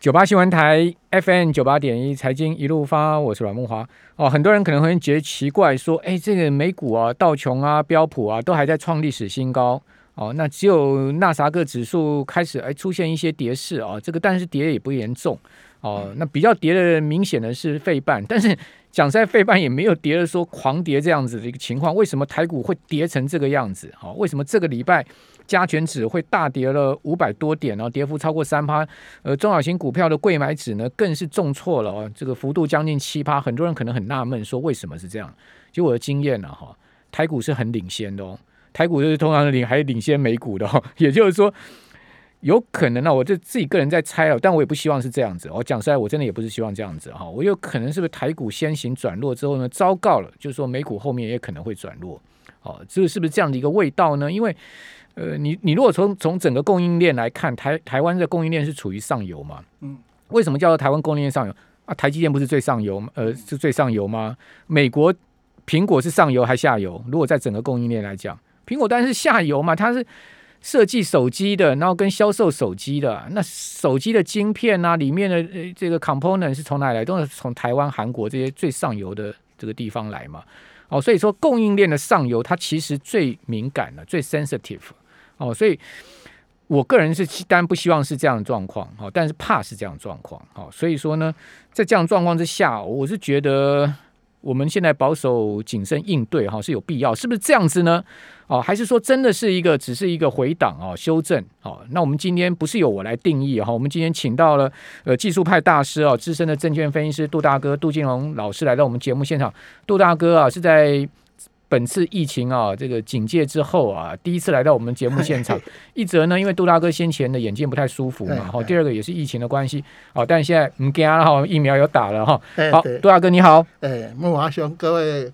九八新闻台 FM 九八点一财经一路发，我是阮梦华。哦，很多人可能会觉得奇怪，说，哎，这个美股啊、道琼啊、标普啊，都还在创历史新高。哦，那只有纳萨克指数开始哎出现一些跌势啊，这个但是跌也不严重。哦，那比较跌的明显的是费半，但是讲在费半也没有跌的说狂跌这样子的一个情况。为什么台股会跌成这个样子？哦，为什么这个礼拜？加权指会大跌了五百多点哦，跌幅超过三趴。呃，中小型股票的贵买指呢，更是重挫了哦，这个幅度将近七趴。很多人可能很纳闷，说为什么是这样？就我的经验呢，哈，台股是很领先的哦，台股就是通常领还领先美股的哦。也就是说，有可能呢，我就自己个人在猜哦，但我也不希望是这样子。我讲出来，我真的也不是希望这样子哈。我有可能是不是台股先行转弱之后呢，糟糕了，就是说美股后面也可能会转弱。哦，这是不是这样的一个味道呢？因为呃，你你如果从从整个供应链来看，台台湾的供应链是处于上游嘛？嗯，为什么叫做台湾供应链上游啊？台积电不是最上游吗？呃，是最上游吗？美国苹果是上游还下游？如果在整个供应链来讲，苹果当然是下游嘛，它是设计手机的，然后跟销售手机的，那手机的晶片啊，里面的呃这个 component 是从哪来？都是从台湾、韩国这些最上游的这个地方来嘛。哦，所以说供应链的上游，它其实最敏感的、最 sensitive。哦，所以我个人是当然不希望是这样的状况，哦，但是怕是这样的状况，哦，所以说呢，在这样状况之下，我是觉得我们现在保守谨慎应对，哈，是有必要，是不是这样子呢？哦，还是说真的是一个只是一个回档啊，修正？哦，那我们今天不是由我来定义哈，我们今天请到了呃技术派大师啊，资深的证券分析师杜大哥杜金龙老师来到我们节目现场，杜大哥啊是在。本次疫情啊，这个警戒之后啊，第一次来到我们节目现场。一则呢，因为杜大哥先前的眼睛不太舒服嘛，哈。第二个也是疫情的关系，好，但现在唔惊了哈，疫苗有打了哈。好，杜大哥你好。哎，木华兄，各位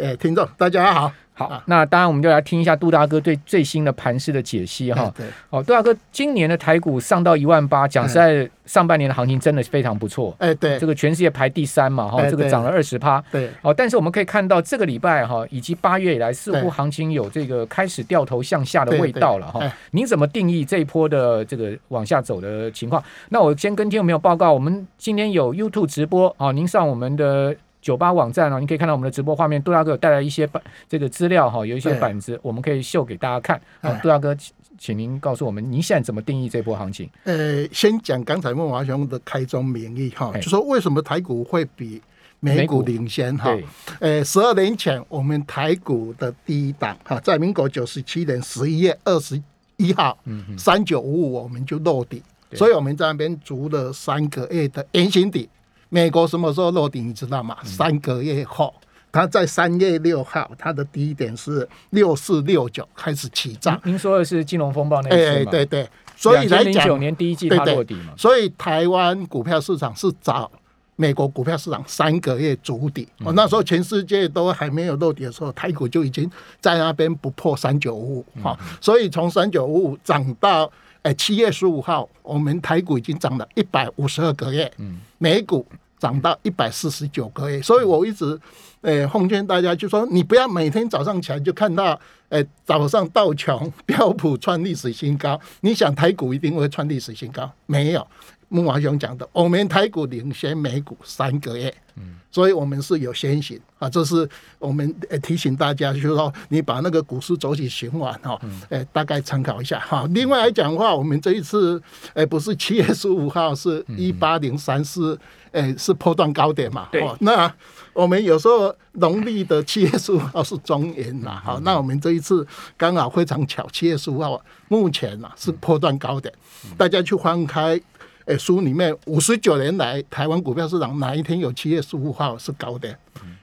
哎听众，大家好。好，那当然我们就来听一下杜大哥对最新的盘势的解析哈。对，哦，杜大哥，今年的台股上到一万八，讲实在，上半年的行情真的是非常不错。哎，对，这个全世界排第三嘛，哈，这个涨了二十趴。对，哦，但是我们可以看到这个礼拜哈，以及八月以来，似乎行情有这个开始掉头向下的味道了哈。您怎么定义这一波的这个往下走的情况？那我先跟听众朋友报告，我们今天有 YouTube 直播啊，您上我们的。酒吧网站呢，你可以看到我们的直播画面。杜大哥有带来一些板这个资料哈，有一些板子，我们可以秀给大家看。好，杜大哥，请您告诉我们，您现在怎么定义这波行情？呃，先讲刚才孟华雄的开宗明义哈，就说为什么台股会比美股领先哈？呃，十二年前我们台股的第一档哈，在民国九十七年十一月二十一号，三九五五我们就落底，所以我们在那边足了三个月的圆形底。美国什么时候落底？你知道吗？三个月后，它在三月六号，它的低点是六四六九开始起涨。您说的是金融风暴那次吗？对对，所以来讲，九年第一季它落底嘛。所以台湾股票市场是找美国股票市场三个月筑底。哦，那时候全世界都还没有落底的时候，台股就已经在那边不破三九五五。哈，所以从三九五五涨到。哎，七月十五号，我们台股已经涨了一百五十二个月，嗯，美股涨到一百四十九个月，所以我一直，哎，奉劝大家就说，你不要每天早上起来就看到，哎，早上道琼标普创历史新高，你想台股一定会创历史新高？没有。木华兄讲的，我们台股领先美股三个月，嗯，所以我们是有先行啊，这是我们提醒大家，就是说你把那个股市走起循环哈，哎，大概参考一下哈。另外来讲的话，我们这一次诶，不是七月十五号是一八零三四，哎，是破断高点嘛？对。那我们有时候农历的七月十五号是中元嘛？好，那我们这一次刚好非常巧，七月十五号目前呢是破断高点，大家去翻开。诶，书里面五十九年来台湾股票市场哪一天有七月十五号是高的？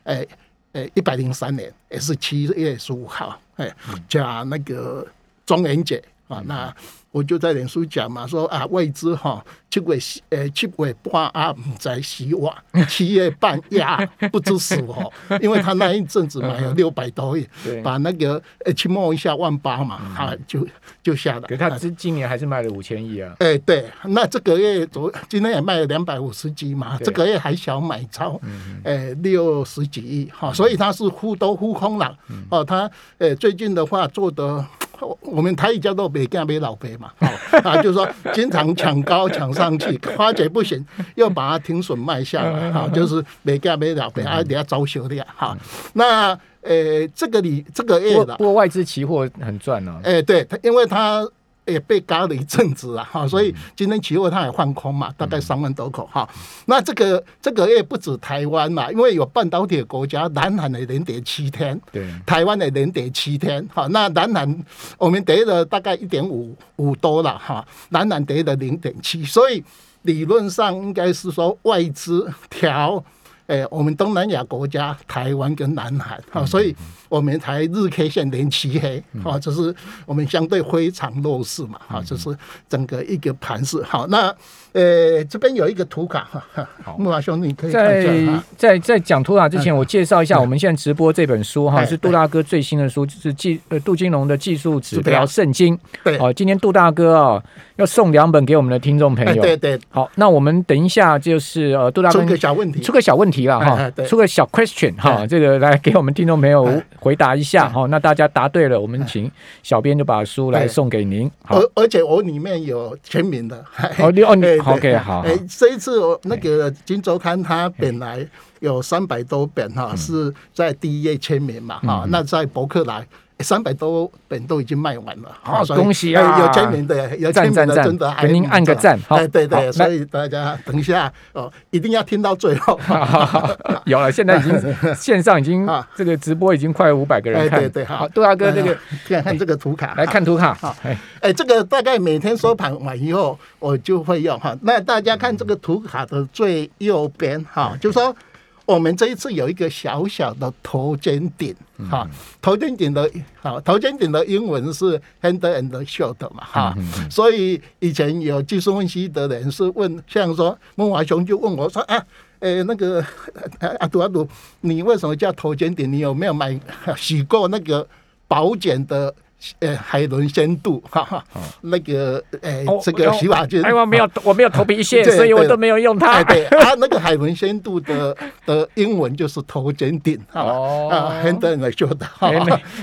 诶诶，一百零三年也是七月十五号，诶，加那个中元节啊，那。我就在脸书讲嘛，说啊，未知哈，七月呃七月半啊，唔在希望，七月半呀，不知死哦，因为他那一阵子买了六百多亿，把那个呃去摸一下万八嘛，啊，就就下了。可他今今年还是卖了五千亿啊。哎，对，那这个月昨今天也卖了两百五十几嘛，这个月还小买超，哎，六十几亿哈，所以他是忽多忽空了。哦，他呃最近的话做的。我们台语叫做“北干北老北”嘛，好 啊，就是说经常抢高抢上去，发觉不行，又把它停损卖下来，好，就是“北干北老北”，啊，等下招修的呀，好，那呃，这个你这个月的，不过外资期货很赚哦，哎，对，它因为它。也被嘎了一阵子啊，哈，所以今天期货它也放空嘛，大概三万多口哈。那这个这个也不止台湾嘛，因为有半导体国家，南韩的连跌七天，对，台湾的连跌七天，哈。那南韩我们跌了大概一点五五多了哈，南韩跌了零点七，所以理论上应该是说外资调。哎，我们东南亚国家，台湾跟南韩，哈，所以我们才日 K 线连七黑，哈，这是我们相对非常弱势嘛，哈，这是整个一个盘势。好，那呃这边有一个图卡，哈，木华兄你可以在在在讲图卡之前，我介绍一下我们现在直播这本书，哈，是杜大哥最新的书，就是技呃杜金龙的技术指标圣经。对，好，今天杜大哥啊要送两本给我们的听众朋友。对对。好，那我们等一下就是呃杜大哥出个小问题，出个小问题。题了哈，出个小 question 哈，这个来给我们听众朋友回答一下哈。那大家答对了，我们请小编就把书来送给您。而而且我里面有签名的。哦，你哦你 OK 好。哎，这一次我那个《金周刊》它本来有三百多本哈，是在第一页签名嘛哈。那在博客来。三百多本都已经卖完了，好恭喜啊！有签名的，有签名的，真的，给您按个赞。哎，对对，所以大家等一下哦，一定要听到最后。有了，现在已经 线上已经这个直播已经快五百个人看。对对，好，杜大哥，这个看看这个图卡，来看图卡。好，哎，这个大概每天收盘完以后，我就会用哈。那大家看这个图卡的最右边哈，就说。我们这一次有一个小小的头肩顶，哈，头肩顶的，好，头肩顶的英文是 hand and shoulder 嘛，哈，所以以前有技术分析的人是问，像说孟华雄就问我说，啊，诶，那个 阿杜阿杜，你为什么叫头肩顶？你有没有买 洗过那个保险的？呃，海伦仙度，哈哈，那个，呃，这个洗发精，哎，我没有，我没有头皮屑，所以我都没有用它。对，啊，那个海伦仙度的的英文就是头肩顶，哦，啊，很多人来说的，哈，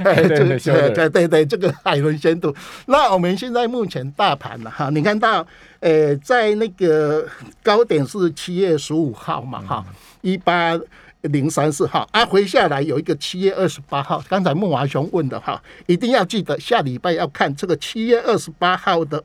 对对对对，这个海伦仙度。那我们现在目前大盘了，哈，你看到，呃，在那个高点是七月十五号嘛，哈，一八。零三四号啊，回下来有一个七月二十八号。刚才孟华雄问的哈，一定要记得下礼拜要看这个七月二十八号的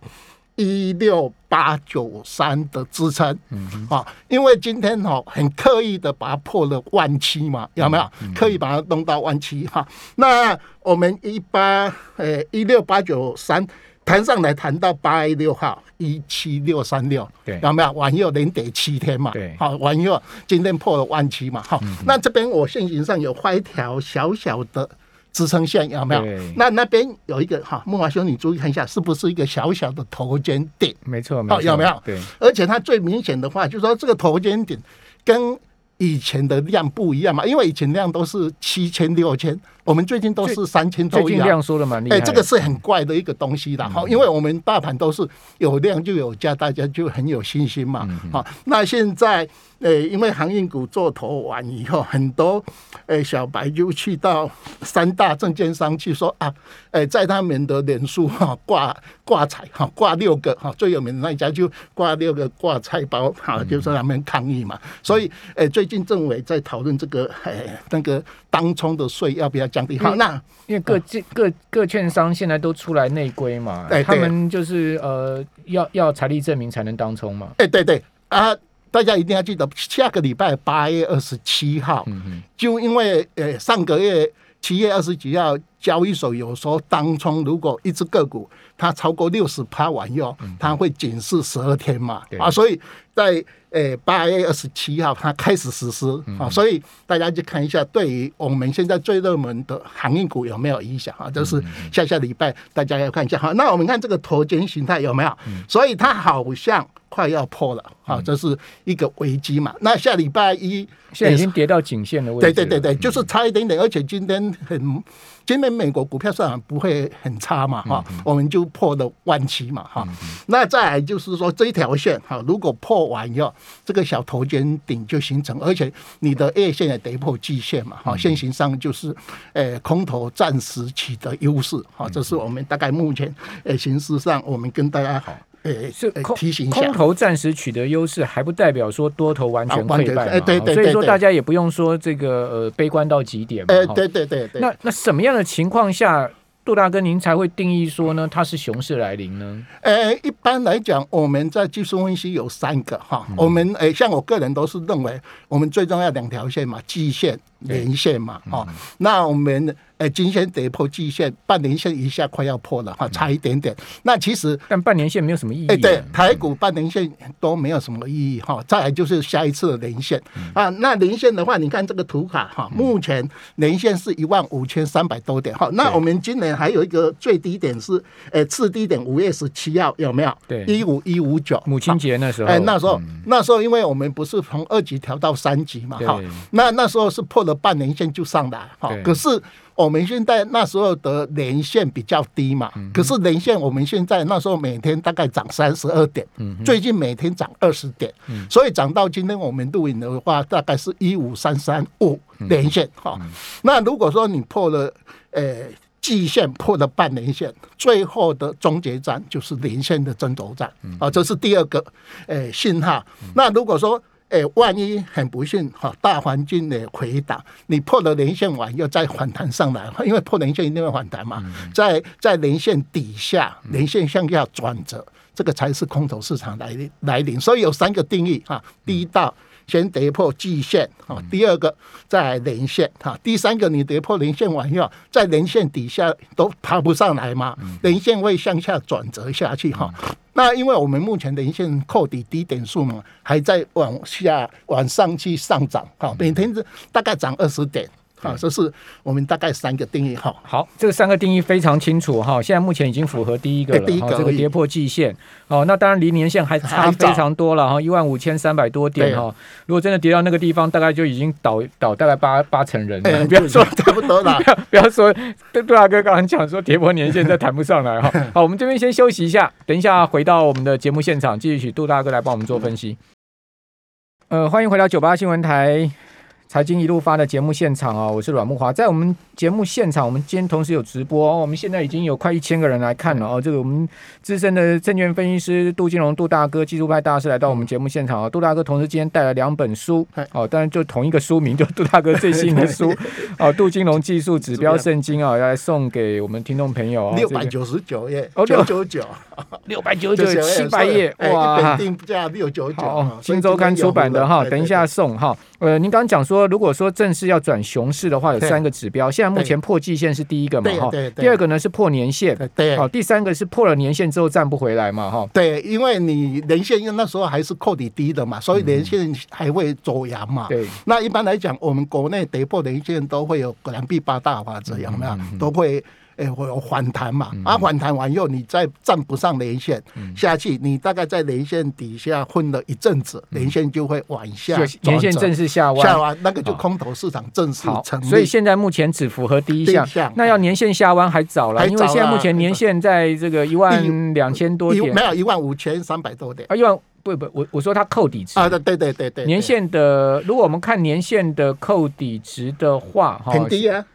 一六八九三的支撑，嗯，啊，因为今天哈很刻意的把它破了万七嘛，有没有？刻意把它弄到万七哈。那我们一八呃一六八九三。谈上来谈到八月六号一七六三六，对，有没有？晚又连跌七天嘛，对，好，晚又今天破了万七嘛，好，那这边我现形上有画一条小小的支撑线，有没有？那那边有一个哈，木华兄，你注意看一下，是不是一个小小的头肩顶？没错，好，有没有？对，而且它最明显的话，就是说这个头肩顶跟以前的量不一样嘛，因为以前量都是七千六千。我们最近都是三千多亿，量说的蛮厉害。哎，这个是很怪的一个东西的哈，因为我们大盘都是有量就有价，大家就很有信心嘛。好，那现在呃，因为航运股做头完以后，很多呃小白就去到三大证券商去说啊，呃，在他们的脸书哈挂挂彩哈，挂六个哈，最有名的那一家就挂六个挂菜包哈，就是他们抗议嘛。所以，呃，最近政委在讨论这个哎那个当冲的税要不要。降低好，那因为各各各券商现在都出来内规嘛，他们就是呃要要财力证明才能当冲嘛。哎，对对。啊，大家一定要记得，下个礼拜八月二十七号，就因为呃上个月七月二十几号，交易所有时候当冲，如果一只个股它超过六十趴完以后，它会警示十二天嘛，啊，所以在。诶，八月二十七号它开始实施啊，所以大家去看一下，对于我们现在最热门的航运股有没有影响啊？就是下下礼拜大家要看一下哈。那我们看这个头肩形态有没有？所以它好像快要破了啊，这是一个危机嘛。那下礼拜一现在已经跌到颈线的位置，对对对对，就是差一点点，而且今天很今天美国股票市场不会很差嘛哈，我们就破了万七嘛哈。那再来就是说这一条线哈，如果破完以后，这个小头肩顶就形成，而且你的 A 线也跌破季线嘛哈，现行上就是呃空头暂时取得优势哈，这是我们大概目前呃形势上我们跟大家是提醒一下，空头暂时取得优势，还不代表说多头完全溃败嘛。对对所以说大家也不用说这个呃悲观到极点嘛。哎，对对对对。那那什么样的情况下，杜大哥您才会定义说呢，它是熊市来临呢？呃，一般来讲，我们在技术分析有三个哈，我们诶，像我个人都是认为，我们最重要两条线嘛，季线、年线嘛，哈，那我们。哎，均线跌破季线，半年线一下快要破了哈，差一点点。那其实，但半年线没有什么意义。哎，对，台股半年线都没有什么意义哈。再来就是下一次的连线啊，那连线的话，你看这个图卡哈，目前连线是一万五千三百多点哈。那我们今年还有一个最低点是，哎，次低点五月十七号有没有？对，一五一五九，母亲节那时候。哎，那时候那时候，因为我们不是从二级调到三级嘛哈，那那时候是破了半年线就上来哈，可是。我们现在那时候的连线比较低嘛，可是连线我们现在那时候每天大概涨三十二点，最近每天涨二十点，所以涨到今天我们录影的话，大概是一五三三五连线哈。那如果说你破了呃季线，破了半年线，最后的终结站就是连线的争夺战啊，这是第二个呃信号。那如果说哎，万一很不幸哈，大环境的回档，你破了连线完又再反弹上来，因为破连线一定会反弹嘛，在在连线底下，连线向下转折，这个才是空头市场来来临。所以有三个定义哈，第一道。先跌破季线啊，第二个在连线哈，第三个你跌破连线完以后，在连线底下都爬不上来嘛，连线会向下转折下去哈。那因为我们目前连线扣底低点数嘛，还在往下往上去上涨哈，每天是大概涨二十点。啊，这是我们大概三个定义哈。好，这三个定义非常清楚哈。现在目前已经符合第一个了，第一个这个跌破季线哦。那当然离年线还差非常多了哈，一万五千三百多点哈。如果真的跌到那个地方，大概就已经倒倒大概八八成人了。不要说差不多了，不 要不要说杜大哥刚刚讲说跌破年限再谈不上来哈。好，我们这边先休息一下，等一下回到我们的节目现场，继续请杜大哥来帮我们做分析。呃，欢迎回到九八新闻台。财经一路发的节目现场啊，我是阮木华，在我们节目现场，我们今天同时有直播哦，我们现在已经有快一千个人来看了哦。这个我们资深的证券分析师杜金龙杜大哥，技术派大师来到我们节目现场啊。杜大哥同时今天带了两本书哦，当然就同一个书名，就 杜大哥最新的书 哦，《杜金龙技术指标圣经》啊，要来送给我们听众朋友啊。六百九十九页，九九九，六百九十九七百页哇，定价六九九，《新周刊》出版的哈，等一下送哈。呃，您刚刚讲说，如果说正式要转熊市的话，有三个指标。现在目前破季线是第一个嘛，哈。第二个呢是破年线，对。好，第三个是破了年线之后站不回来嘛，哈。对，因为你年线因为那时候还是扣底低的嘛，所以年线还会走阳嘛。对。那一般来讲，我们国内跌破年线都会有两币八大法则，有没有？都会。哎，会有反弹嘛？啊，反弹完以后，你再站不上连线下去，你大概在连线底下混了一阵子，连线就会往下，连线正式下弯，下弯那个就空头市场正式成立。所以现在目前只符合第一项，那要年线下弯还早了，因为现在目前年线在这个一万两千多点，没有一万五千三百多点啊，一万不不，我我说它扣底值啊，对对对对对，年线的，如果我们看年线的扣底值的话，哈很低啊。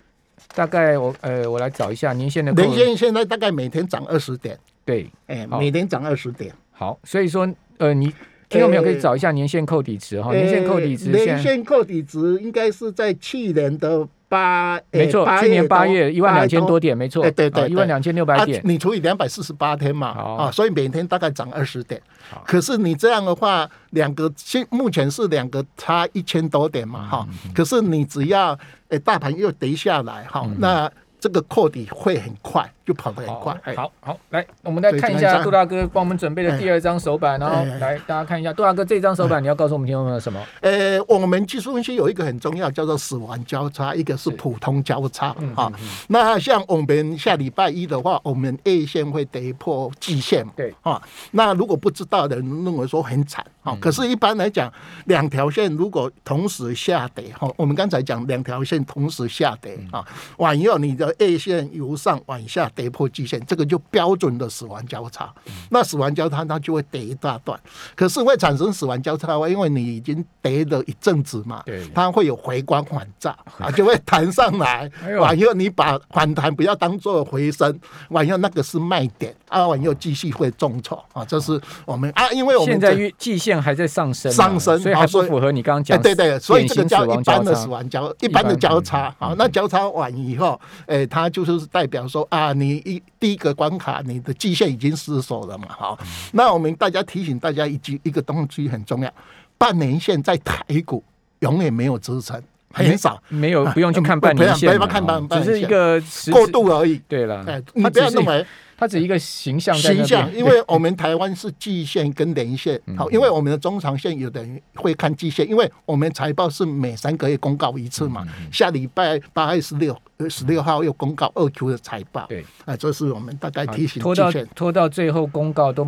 大概我呃，我来找一下年限的年限，现在大概每天涨二十点。对，哎，每天涨二十点。好，所以说呃，你听到没有？可以找一下年限扣底值哈。年限扣底值，年限扣底值应该是在去年的八，没错，去年八月一万两千多点，没错，对对，一万两千六百点。你除以两百四十八天嘛，啊，所以每天大概涨二十点。可是你这样的话，两个现目前是两个差一千多点嘛，哈。可是你只要诶，大盘又跌下来，哈，那这个扩底会很快。就跑得很快。好好来，我们再看一下杜大哥帮我们准备的第二张手板，然后来大家看一下杜大哥这张手板，你要告诉我们听众朋友什么？呃，我们技术分析有一个很重要，叫做死亡交叉，一个是普通交叉啊。那像我们下礼拜一的话，我们 A 线会跌破季线，对啊。那如果不知道的人认为说很惨啊，可是，一般来讲，两条线如果同时下跌，哈，我们刚才讲两条线同时下跌啊，往右你的 A 线由上往下跌破季线，这个就标准的死亡交叉。那死亡交叉它就会跌一大段，可是会产生死亡交叉，因为你已经跌了一阵子嘛，它会有回光返照 啊，就会弹上来。往右你把反弹不要当做回升，往右那个是卖点啊，往右继续会重挫啊，这是我们啊，因为我们现在季线。还在上升，上升，所以还不符合你刚刚讲。对对，所以这个叫一般的死亡交，一般的交叉。啊，那交叉完以后，哎，它就是代表说啊，你一第一个关卡，你的极限已经失守了嘛。好，那我们大家提醒大家一句，一个东西很重要，半年线在台股永远没有支撑，很少，没有不用去看半年线，不要看半，只是一个过渡而已。对了，你不要认为。它只一个形象，形象，因为我们台湾是季线跟年线，好，因为我们的中长线有的人会看季线，因为我们财报是每三个月公告一次嘛，下礼拜八月十六十六号又公告二 Q 的财报，对，啊，这是我们大概提醒。拖到拖到最后公告都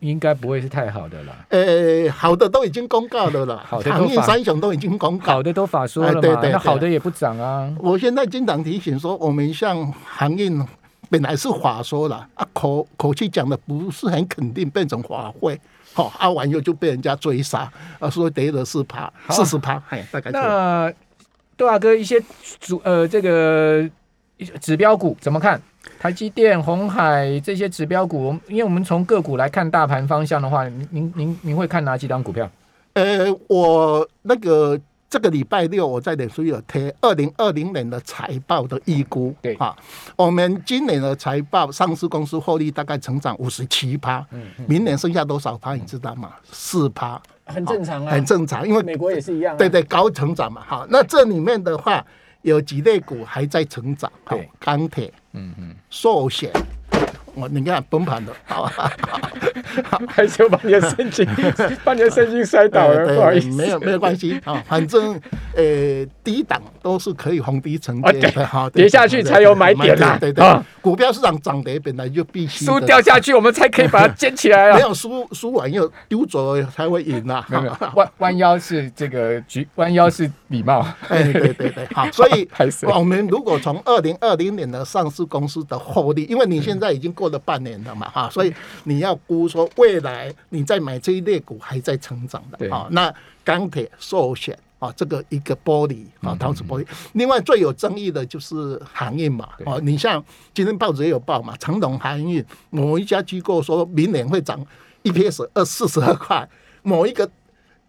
应该不会是太好的了。呃，好的都已经公告了了，好的航运三雄都已经公告，好的都法说了嘛，那好的也不涨啊。我现在经常提醒说，我们像航运。本来是话说了啊，口口气讲的不是很肯定，变成话会，好啊，完又就被人家追杀啊，说得了四趴，四十趴，哎，大概。那杜大哥一些主呃这个指标股怎么看？台积电、红海这些指标股，因为我们从个股来看大盘方向的话，您您您您会看哪几档股票？呃，我那个。这个礼拜六我在脸书有贴二零二零年的财报的预估，对。哈，我们今年的财报上市公司获利大概成长五十七趴，嗯，明年剩下多少趴你知道吗？四趴，很正常啊，很正常，因为美国也是一样，对对，高成长嘛，好，那这里面的话有几类股还在成长，对，钢铁，嗯嗯，寿险。我你看崩盘了，好，还是把你的圣经，把你的圣经摔倒了，不好意思，没有没有关系啊，反正呃低档都是可以逢低承接的，好，跌下去才有买点呐，对对，股票市场涨跌本来就必须输掉下去，我们才可以把它捡起来啊，没有输输完又丢走了才会赢啊，弯弯腰是这个举弯腰是礼貌，哎对对对，好，所以我们如果从二零二零年的上市公司的获利，因为你现在已经过。过了半年了嘛，哈，所以你要估说未来你在买这一类股还在成长的，啊，那钢铁、寿险啊，这个一个玻璃啊，陶瓷玻璃。另外最有争议的就是航运嘛，啊，你像今天报纸也有报嘛，长隆航运某一家机构说明年会涨 EPS 二四十二块，某一个。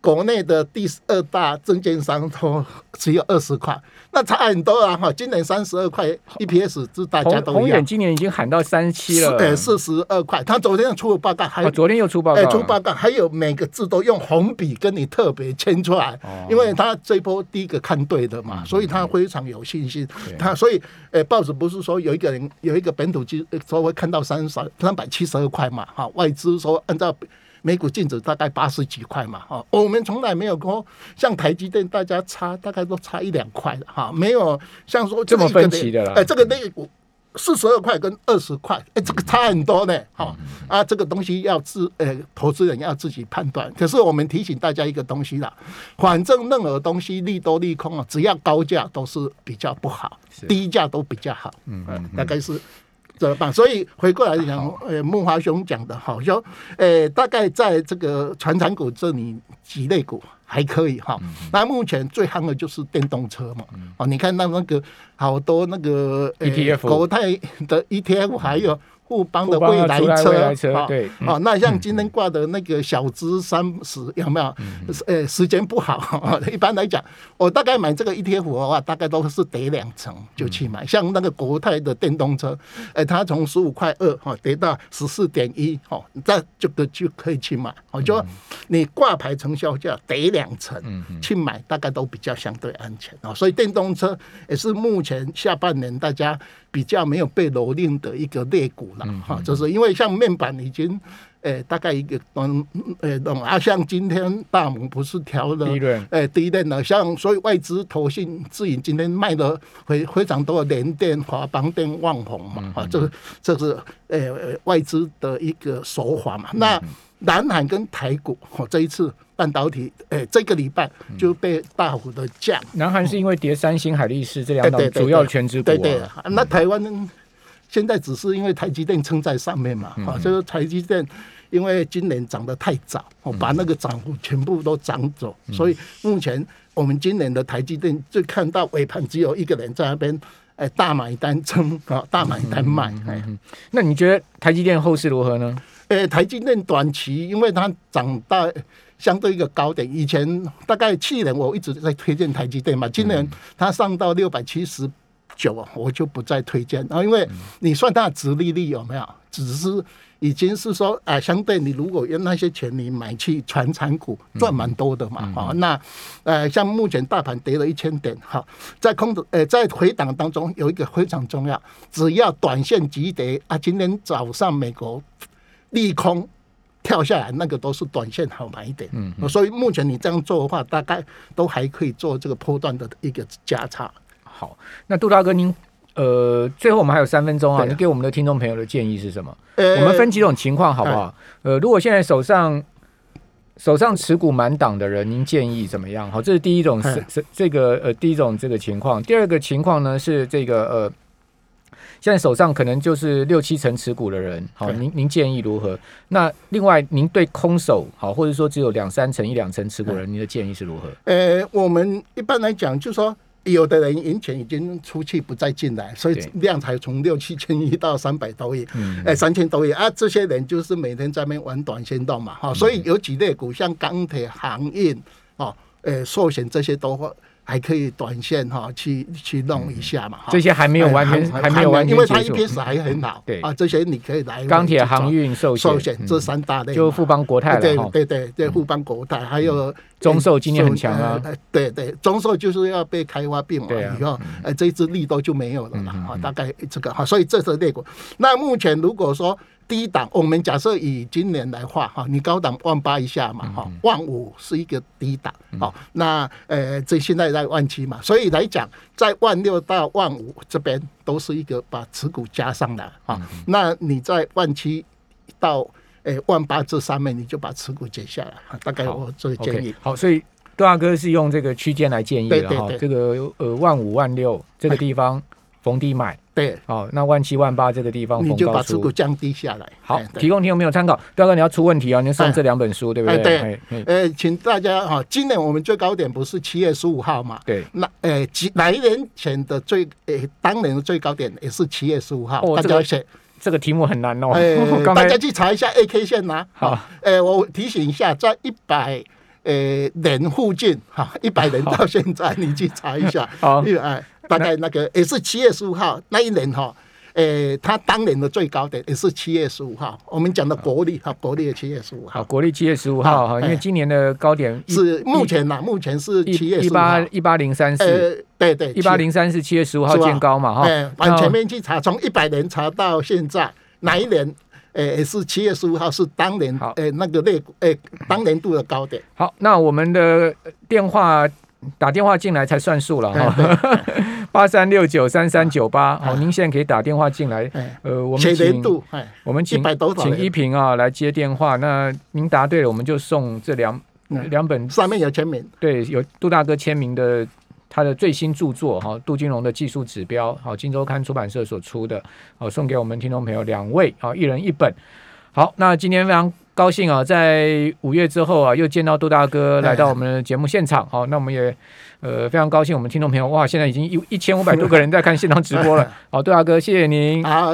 国内的第二大证券商都只有二十块，那差很多啊！哈，今年三十二块 EPS，这大家都一样。今年已经喊到三十七了，呃，四十二块。他昨天出了报告，还昨天又出报告，出报告，还有每个字都用红笔跟你特别签出来，因为他这一波第一个看对的嘛，所以他非常有信心。他所以，呃，报纸不是说有一个人有一个本土机说会看到三十三百七十二块嘛？哈，外资说按照。每股净值大概八十几块嘛，哈，我们从来没有说像台积电，大家差大概都差一两块的哈，没有像说这么分歧的了。哎，这个那股四十二块跟二十块，哎，这个差很多呢，哈啊，这个东西要自呃投资人要自己判断。可是我们提醒大家一个东西啦，反正任何东西利多利空啊，只要高价都是比较不好，低价都比较好，嗯嗯，大概是。怎么办？所以回过来讲，呃，木华兄讲的好，说，呃，大概在这个传产股这里几类股还可以哈。那目前最夯的就是电动车嘛，哦，你看那那个好多那个 ETF，国泰的 ETF 还有。富邦的未来车，对，哦，那像今天挂的那个小资三十有没有？呃，时间不好，一般来讲，我大概买这个 ETF 的话，大概都是跌两成就去买。像那个国泰的电动车，哎，它从十五块二哈跌到十四点一，哦，这这个就可以去买。我就你挂牌成交价跌两成，去买大概都比较相对安全啊。所以电动车也是目前下半年大家。比较没有被蹂躏的一个劣股了哈，就是因为像面板已经。诶，大概一个嗯，诶，懂啊？像今天大摩不是调了，诶，低点了，像所以外资投信自营今天卖的非非常多的，联电、华邦电、旺宏嘛，啊，这个这是诶外资的一个手法嘛。那南韩跟台股，哦，这一次半导体，诶，这个礼拜就被大幅的降。南韩是因为跌三星、海力士这两档对对对主要全职股、啊，对对，那台湾呢现在只是因为台积电撑在上面嘛，啊，就是台积电因为今年涨得太早，哦，把那个涨幅全部都涨走，所以目前我们今年的台积电就看到尾盘只有一个人在那边，哎，大买单撑啊，大买单卖，哎。那你觉得台积电后市如何呢？呃，台积电短期因为它涨到相对一个高点，以前大概去年我一直在推荐台积电嘛，今年它上到六百七十九，我就不再推荐。然后因为你算它的殖利率有没有，只是已经是说，啊，相对你如果用那些钱你买去传产股，赚蛮多的嘛，哈、那呃，像目前大盘跌了一千点，哈，在空头呃在回档当中有一个非常重要，只要短线急跌啊，今天早上美国利空跳下来，那个都是短线好买一点。嗯，所以目前你这样做的话，大概都还可以做这个波段的一个加差。好，那杜大哥您。呃，最后我们还有三分钟啊，对你给我们的听众朋友的建议是什么？呃我们分几种情况好不好？呃，如果现在手上手上持股满档的人，您建议怎么样？好，这是第一种，是嗯是这个呃第一种这个情况。第二个情况呢是这个呃，现在手上可能就是六七成持股的人，好，您您建议如何？那另外您对空手好，或者说只有两三成、一两成持股人，您的建议是如何？呃，我们一般来讲，就说有的人赢钱已经出去不再进来，所以量才从六七千亿到三百多亿，嗯哎、三千多亿啊。这些人就是每天在那边玩短线动嘛，哈、所以有几类股，像钢铁、航运、哦，呃，寿险这些都会还可以短线哈、去去弄一下嘛，这些还没有完全哎还没有完全因为它结束 EPS 还很好，对。啊，这些你可以来钢铁、航运、寿险、寿险嗯。这三大类嘛，就富邦国泰了对。对对对，富邦国泰还有中寿今年很强啊。呃对对，中寿就是要被开发并了啊，以后呃这一支利多就没有了嗯嘛，哈，大概这个哈，所以这是类股。那目前如果说低档，我们假设以今年来画哈，你高档万八以下嘛，嗯哈，万五是一个低档，好，那呃这现在在万七嘛，所以来讲在万六到万五这边都是一个把持股加上来啊，那你在万七到诶万八这上面，你就把持股减下来啊，大概我这个建议。好，所以杜大哥是用这个区间来建议的哈。这个呃万五万六这个地方逢低买，对，好，那万七万八这个地方你就把持股。降低下来。好提供听众朋友参考。杜大哥，你要出问题啊，你就送哎这两本书，对不对？哎对哎哎呃，请大家哈，今年我们最高点不是七月十五号嘛？对。那呃，几哪一年前的最呃，当年的最高点也是七月十五号，哦大家写，这个题目很难哦。呃大家去查一下 A K 线呐。好，呃，我提醒一下，在一百呃人附近哈，一百人到现在，你去查一下。好因为哎，大概那个也是七月十五号那一年哈。呃，它当年的最高点也是七月十五号，我们讲的国历哈，国历的七月十五好，号国历七月十五号哈，因为哎今年的高点是目前呐，目前是七月一一十五号八。一八零三四，呃，对对，一八零三是七月十五号见高嘛哈哎，。往那前面去查，从一百年查到现在，哪一年？呃，也是七月十五号，是当年好呃那个类股，呃当年度的高点。好，那我们的电话打电话进来才算数了哈，八三六九三三九八。好，您现在可以打电话进来。哎，呃，我们请我们请100多少请人依萍啊来接电话。那您答对了，我们就送这两嗯两本上面有签名。对有杜大哥签名的他的最新著作哈，杜金龙的技术指标，好，金周刊出版社所出的，好，送给我们听众朋友两位，好，一人一本。好，那今天非常高兴啊，在五月之后啊，又见到杜大哥来到我们的节目现场。好，那我们也呃非常高兴，我们听众朋友哇，现在已经一一千五百多个人在看现场直播了。好，杜大哥，谢谢您。好，